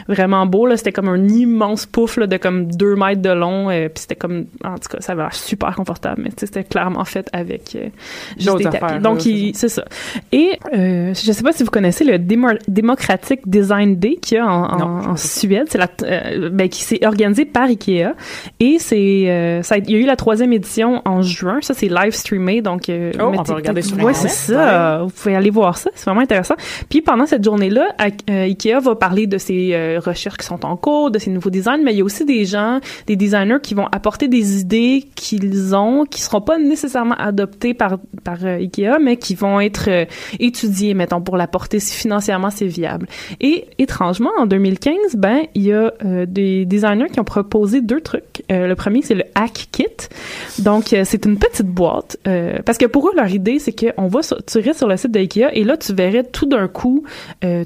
vraiment beau. Là, c'était comme un immense pouf là, de comme deux mètres de long. Euh, puis c'était comme, en tout cas, ça avait l'air super confortable. Mais c'était clairement fait avec euh, juste des tapis. Donc c'est ça. Et euh, je sais pas si vous connaissez le Democratic Design Day qu'il y a en, en, Suède. C'est la, euh, ben, qui s'est organisé par Ikea. Et c'est, ça, il y a eu la troisième édition en juin. Ça c'est live streamé. Donc, oh, on peut regarder sur Ouais, c'est ça. Vous pouvez aller voir ça. C'est vraiment intéressant. Puis pendant cette journée-là, Ikea va parler de ses recherches qui sont en cours, de ses nouveaux designs, mais il y a aussi des gens, des designers qui vont apporter des idées qu'ils ont, qui seront pas nécessairement adoptées par par euh, Ikea, mais qui vont être euh, étudiées, mettons, pour la porter si financièrement c'est viable. Et étrangement, en 2015, ben il y a euh, des designers qui ont proposé deux trucs. le premier, c'est le Hack Kit. Donc, c'est une petite boîte, parce que pour eux, leur idée, c'est qu'on va sur, tu sur le site d'Ikea et là, tu verrais tout d'un coup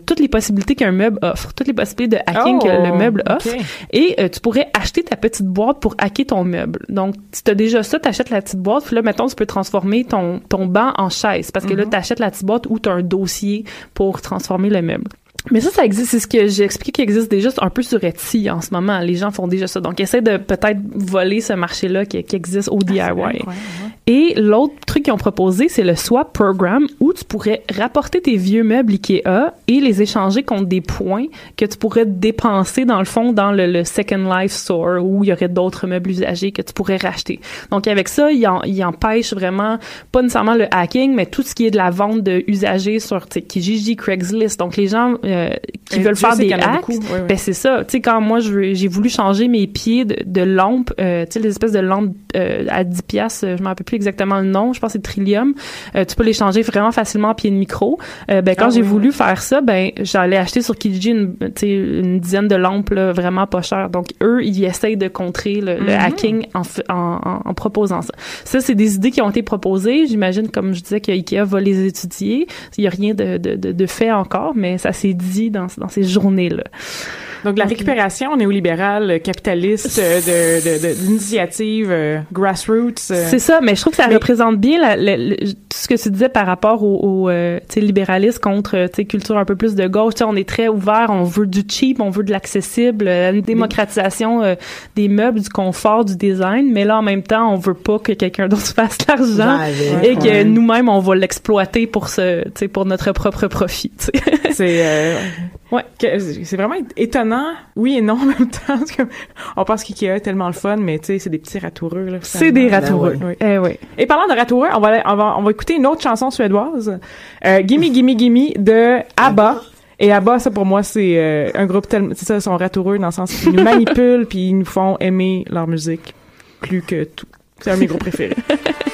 toutes les possibilités qu'un meuble offre, toutes les possibilités de hacking que le oh, meuble offre, et tu pourrais acheter ta petite boîte pour hacker ton meuble. Donc, si tu as déjà ça, tu achètes la petite boîte, puis là, mettons, tu peux transformer ton, ton banc en chaise, parce que là, mm-hmm. tu achètes la petite boîte ou tu as un dossier pour transformer le meuble. Mais ça, ça existe. C'est ce que j'ai expliqué qui existe déjà un peu sur Etsy en ce moment. Les gens font déjà ça. Donc, essaie de peut-être voler ce marché-là qui, existe au DIY. Ah, et l'autre truc qu'ils ont proposé, c'est le swap program où tu pourrais rapporter tes vieux meubles Ikea et les échanger contre des points que tu pourrais dépenser dans le fond dans le, Second Life Store où il y aurait d'autres meubles usagés que tu pourrais racheter. Donc avec ça, il, il empêche vraiment pas nécessairement le hacking, mais tout ce qui est de la vente de usagers sur Kijiji, Craigslist. Donc les gens euh, qui veulent faire des hacks, ben c'est ça. Tu sais quand moi j'ai voulu changer mes pieds de, de lampes, euh, tu sais les espèces de lampes euh, à 10 pièces, je m'en rappelle plus exactement le nom, je pense que c'est Trillium. Euh, tu peux les changer vraiment facilement à pied de micro. Euh, ben quand ah j'ai voulu faire ça, ben j'allais acheter sur Kijiji une, une dizaine de lampes là, vraiment pas chères. Donc eux, ils essayent de contrer le, mm-hmm. hacking en, en, en, proposant ça. Ça, c'est des idées qui ont été proposées. J'imagine, comme je disais, que Ikea va les étudier. Il y a rien de, de, de, de fait encore, mais ça s'est dit dans, dans ces journées-là. Donc, la récupération néolibérale, capitaliste, euh, de, de, de, l'initiative euh, grassroots. Euh. C'est ça, mais je trouve que ça représente bien la, tout ce que tu disais par rapport au, au euh, libéralisme contre culture un peu plus de gauche. T'sais, on est très ouvert, on veut du cheap, on veut de l'accessible, une démocratisation des meubles, du confort, du design, mais là, en même temps, on veut pas que quelqu'un d'autre fasse l'argent et que nous-mêmes, on va l'exploiter pour ce, pour notre propre profit. C'est Ouais, c'est vraiment étonnant. Oui et non en même temps. Parce que on pense qu'IKEA est tellement le fun, mais tu sais, c'est des petits ratoureux. C'est des ratoureux. Ben eh oui. Et parlant de ratoureux, on va, on va, on va écouter une autre chanson suédoise, euh, Gimme Gimme Gimme de ABBA. Et ABBA, ça pour moi, c'est euh, un groupe tellement, c'est ça, ils sont ratoureux dans le sens qu'ils nous manipulent [LAUGHS] puis ils nous font aimer leur musique plus que tout. C'est un de mes groupes préférés. [LAUGHS]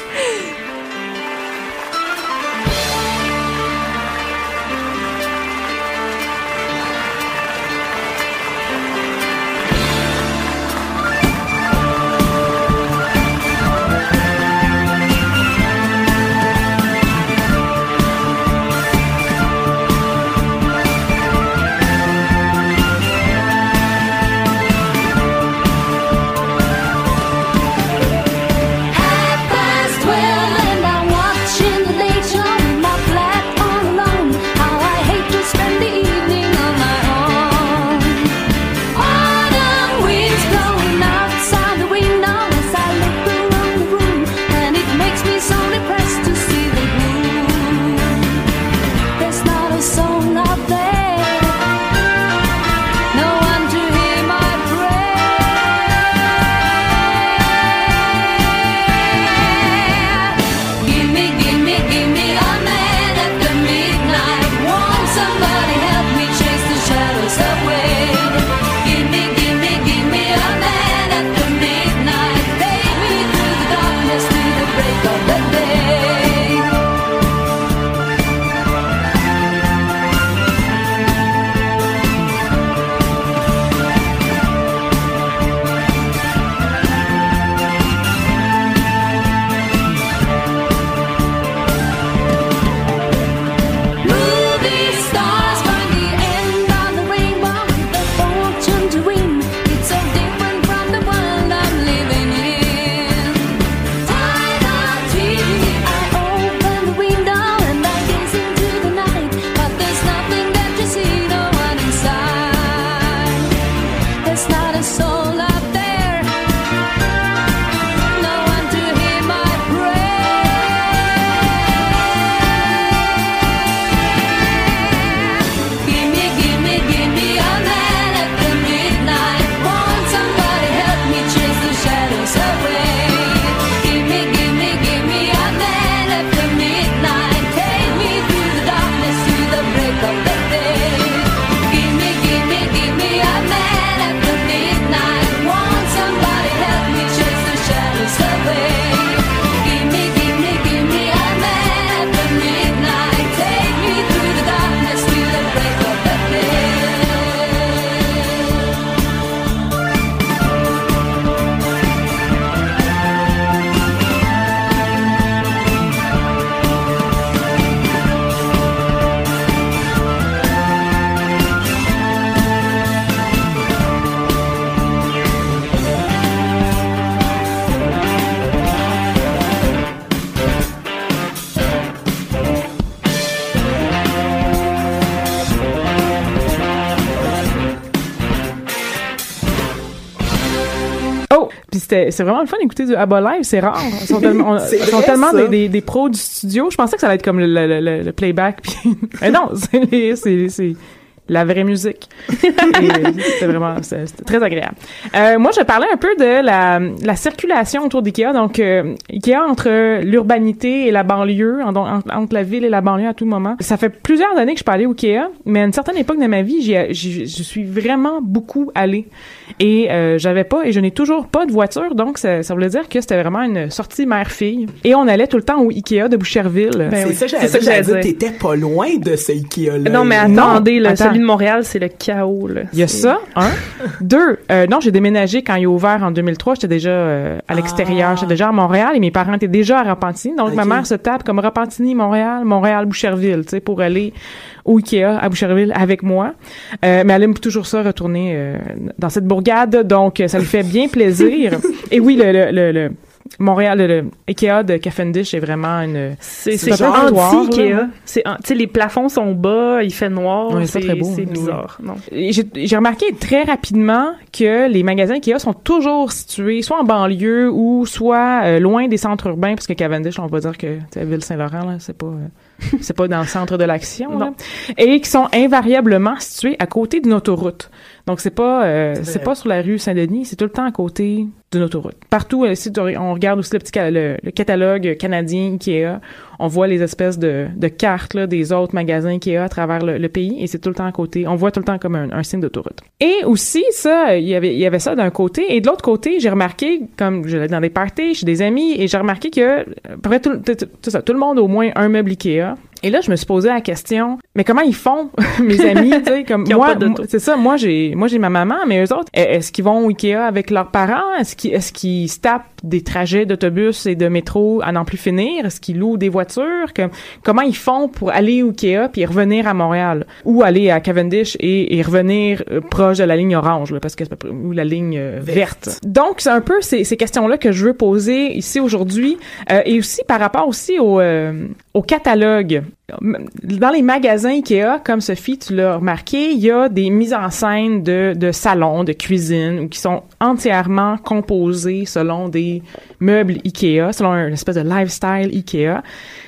c'était c'est vraiment le fun d'écouter du ABBA live, c'est rare. Ils sont tellement, on- [LAUGHS] C'est ils sont vrai, tellement ça. des, des, des pros du studio. Je pensais que ça allait être comme le, le, le, le playback. Puis [LAUGHS] mais non, c'est la vraie musique. [LAUGHS] C'était vraiment c'était très agréable. Euh, moi, je parlais un peu de la, la circulation autour d'IKEA. Donc, euh, IKEA entre l'urbanité et la banlieue, en- en- entre la ville et la banlieue à tout moment. Ça fait plusieurs années que je parlais au IKEA, mais à une certaine époque de ma vie, j'y je suis vraiment beaucoup allée. Et euh, j'avais pas, et je n'ai toujours pas de voiture, donc ça, ça voulait dire que c'était vraiment une sortie mère-fille. Et on allait tout le temps au IKEA de Boucherville. Ben c'est oui, ça, c'est j'allais ça que j'allais dire, t'étais pas loin de ce Ikea-là. Non, mais attendez, là, attends. De Montréal, c'est le chaos, là. Il y a ça, un. Deux, euh, non, j'ai déménagé quand il a ouvert en 2003. J'étais déjà euh, à l'extérieur. Ah. J'étais déjà à Montréal et mes parents étaient déjà à Repentigny. Donc, ma mère se tape comme Repentigny, Montréal, Montréal, Boucherville, tu sais, pour aller au Ikea à Boucherville avec moi. Euh, mais elle aime toujours ça, retourner dans cette bourgade. Donc, ça lui fait bien plaisir. [LAUGHS] et oui, le, le, le, le Montréal, le, Ikea de Cavendish est vraiment une... C'est anti-Ikea. Tu sais, les plafonds sont bas, il fait noir. Ouais, c'est très beau, C'est oui. bizarre. J'ai remarqué très rapidement que les magasins Ikea sont toujours situés soit en banlieue ou soit euh, loin des centres urbains parce que Cavendish, on va dire que Ville-Saint-Laurent là, c'est pas euh, c'est pas dans le centre de l'action et qui sont invariablement situés à côté d'une autoroute. Donc c'est pas euh, C'est pas sur la rue Saint-Denis, c'est tout le temps à côté d'une autoroute. Partout euh, si on regarde aussi le petit le, le catalogue canadien Ikea, on voit les espèces de, de cartes là, des autres magasins Ikea à travers le, le pays et c'est tout le temps à côté. On voit tout le temps comme un, un signe d'autoroute. Et aussi, ça, il y avait, il y avait ça d'un côté. Et de l'autre côté, j'ai remarqué, comme j'allais dans des parties chez des amis, et j'ai remarqué que, euh, à peu près tout, tout, tout- tout ça, tout le monde a au moins un meuble Ikea. Et là, je me suis posé la question, mais comment ils font, [LAUGHS] mes amis, tu sais, comme [LAUGHS] moi, c'est ça, moi j'ai moi j'ai ma maman, mais eux autres, e- est-ce qu'ils vont au Ikea avec leurs parents? Est-ce qu'ils est-ce qu'ils se tapent des trajets d'autobus et de métro à n'en plus finir? Est-ce qu'ils louent des voitures? Comme- Comment ils font pour aller au Ikea puis revenir à Montréal? Ou aller à Cavendish et, et revenir euh, proche de la ligne orange là, parce que c'est pas- ou la ligne euh, verte. Verte. Donc c'est un peu ces, ces questions-là que je veux poser ici aujourd'hui euh, et aussi par rapport aussi au euh, au catalogue dans les magasins Ikea, comme Sophie, tu l'as remarqué, il y a des mises en scène de, de salons, de cuisine, qui sont entièrement composés selon des meubles Ikea, selon une espèce de lifestyle Ikea.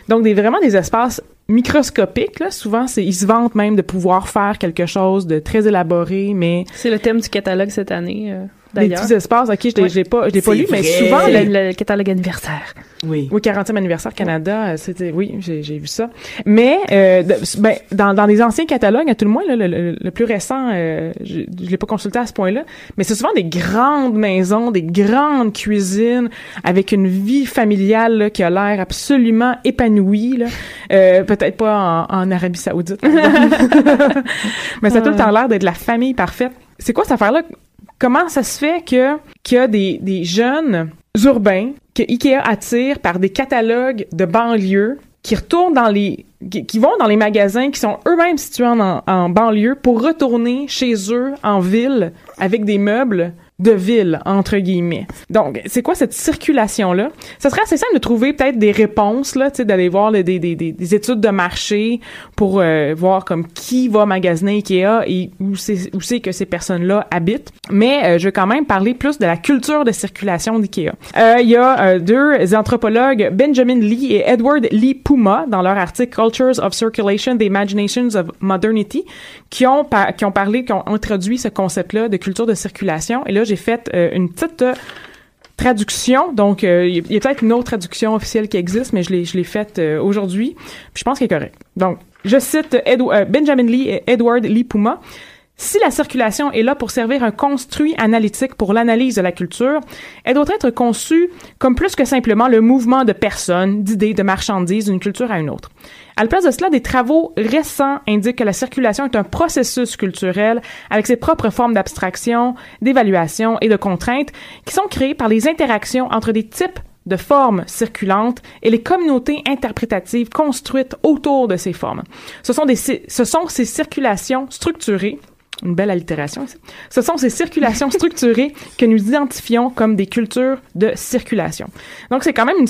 Donc, des, vraiment des espaces microscopiques, là. Souvent, ils se vantent même de pouvoir faire quelque chose de très élaboré, mais C'est le thème du catalogue cette année, euh, des d'ailleurs. petits espaces, ok, je l'ai, Ouais. pas, je l'ai pas lu, mais souvent, Le, catalogue anniversaire. Oui. oui, 40e anniversaire Canada, euh, c'était oui, j'ai j'ai vu ça. Mais euh, de- ben, dans, dans les anciens catalogues, à tout le moins, là, le, le- le plus récent, euh, je, je l'ai pas consulté à ce point-là, mais c'est souvent des grandes maisons, des grandes cuisines avec une vie familiale là, qui a l'air absolument épanouie. Là. Euh, Peut-être pas en, en Arabie Saoudite, [LAUGHS] mais ça a tout le temps l'air d'être la famille parfaite. C'est quoi cette affaire-là? Comment ça se fait que qu'il y a des, jeunes urbains que Ikea attire par des catalogues de banlieue qui retournent dans les qui, vont dans les magasins qui sont eux-mêmes situés en banlieue pour retourner chez eux en ville avec des meubles de ville entre guillemets. Donc, c'est quoi cette circulation là Ça serait assez simple de trouver peut-être des réponses là, tu sais d'aller voir le- des, des, des, des études de marché pour euh, voir comme qui va magasiner Ikea et où c'est où c'est que ces personnes-là habitent. Mais euh, je vais quand même parler plus de la culture de circulation d'Ikea. Euh, Il y a euh, deux anthropologues, Benjamin Lee et Edward Lee Puma, dans leur article Cultures of Circulation: The Imaginations of Modernity, qui ont qui ont parlé, qui ont introduit ce concept-là de culture de circulation. Et là, j'ai fait euh, une petite euh, traduction. Donc, euh, il y a- peut-être une autre traduction officielle qui existe, mais je l'ai, je l'ai faite aujourd'hui. Puis je pense qu'elle est correcte. Donc, je cite Benjamin Lee et Edward Lee Puma. Si la circulation est là pour servir un construit analytique pour l'analyse de la culture, elle doit être conçue comme plus que simplement le mouvement de personnes, d'idées, de marchandises d'une culture à une autre. À la place de cela, des travaux récents indiquent que la circulation est un processus culturel avec ses propres formes d'abstraction, d'évaluation et de contraintes qui sont créées par les interactions entre des types de formes circulantes et les communautés interprétatives construites autour de ces formes. Ce sont, ce sont ces circulations structurées une belle allitération ici. Ce sont ces circulations structurées que nous identifions comme des cultures de circulation. Donc, c'est quand même une,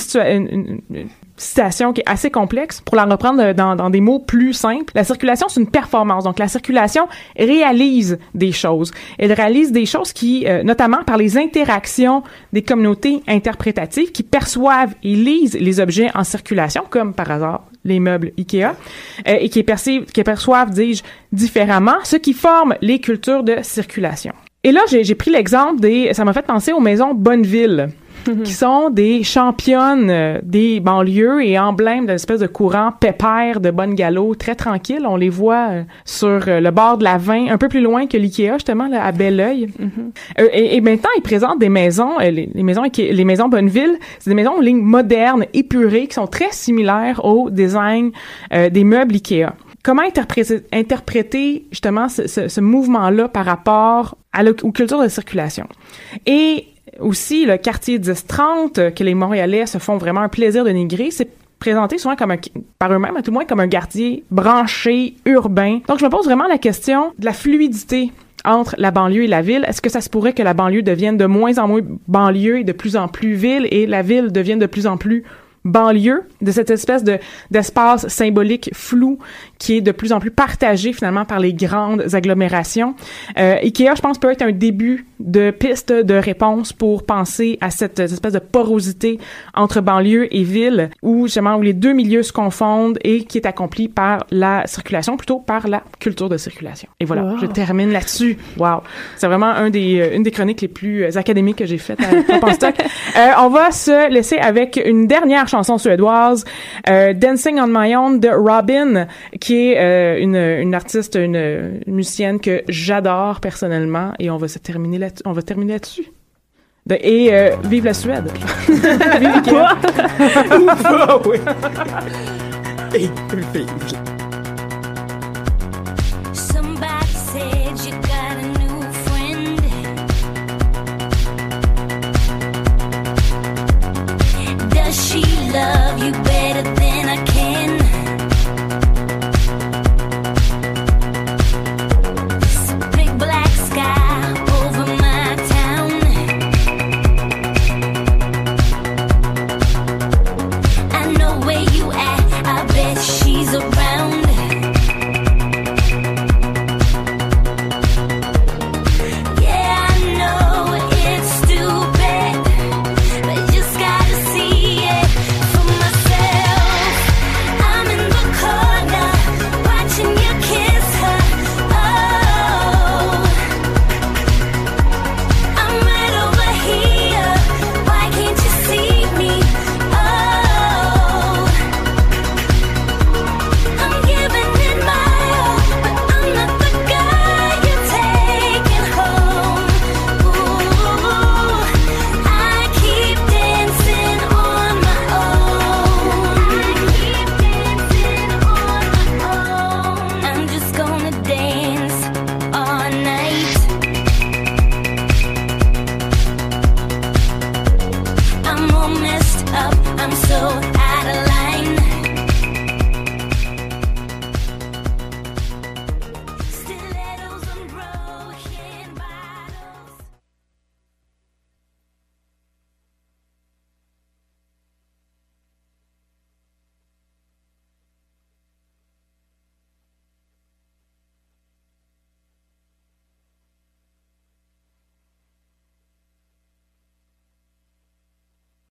une, une- citation qui est assez complexe. Pour la reprendre dans, dans des mots plus simples, la circulation, c'est une performance. Donc, la circulation réalise des choses. Elle réalise des choses qui, euh, notamment par les interactions des communautés interprétatives qui perçoivent et lisent les objets en circulation, comme par hasard les meubles Ikea, euh, et qui, qui perçoivent, dis-je, différemment, ce qui forme les cultures de circulation. Et là, j'ai pris l'exemple des... Ça m'a fait penser aux maisons Bonneville qui sont des championnes euh, des banlieues et emblèmes d'une espèce de courant pépère de bonne galop, très tranquille. On les voit euh, sur euh, le bord de la Vin, un peu plus loin que l'Ikea, justement, là, à Belleuil. Mm-hmm. et, et, maintenant, ils présentent des maisons, les, maisons les maisons Bonneville, c'est des maisons en ligne modernes, épurées, qui sont très similaires au design des meubles Ikea comment interpréter, interpréter justement ce, ce, ce mouvement-là par rapport à aux cultures de circulation? Et aussi le quartier 10-30 euh, que les Montréalais se font vraiment un plaisir de négrer, c'est présenté souvent comme un, par eux-mêmes, à tout moins comme un quartier branché, urbain. Donc, je me pose vraiment la question de la fluidité entre la banlieue et la ville. Est-ce que ça se pourrait que la banlieue devienne de moins en moins banlieue et de plus en plus ville et la ville devienne de plus en plus banlieue, de cette espèce de d'espace symbolique flou qui est de plus en plus partagé finalement par les grandes agglomérations. Euh, Ikea, je pense, peut être un début de piste de réponse pour penser à cette espèce de porosité entre banlieue et ville, où justement où les deux milieux se confondent et qui est accompli par la circulation, plutôt par la culture de circulation. Et voilà, je termine là-dessus. Wow, c'est vraiment un des euh, une des chroniques les plus euh, académiques que j'ai faites à [LAUGHS] euh, on va se laisser avec une dernière chanson suédoise, euh, Dancing on My Own de Robin, qui est euh, une, une artiste, une, musicienne que j'adore personnellement, et on va se terminer là, on va terminer là-dessus. et euh, vive la Suède. [LAUGHS] vive quoi? [LAUGHS] oui. Et, she love you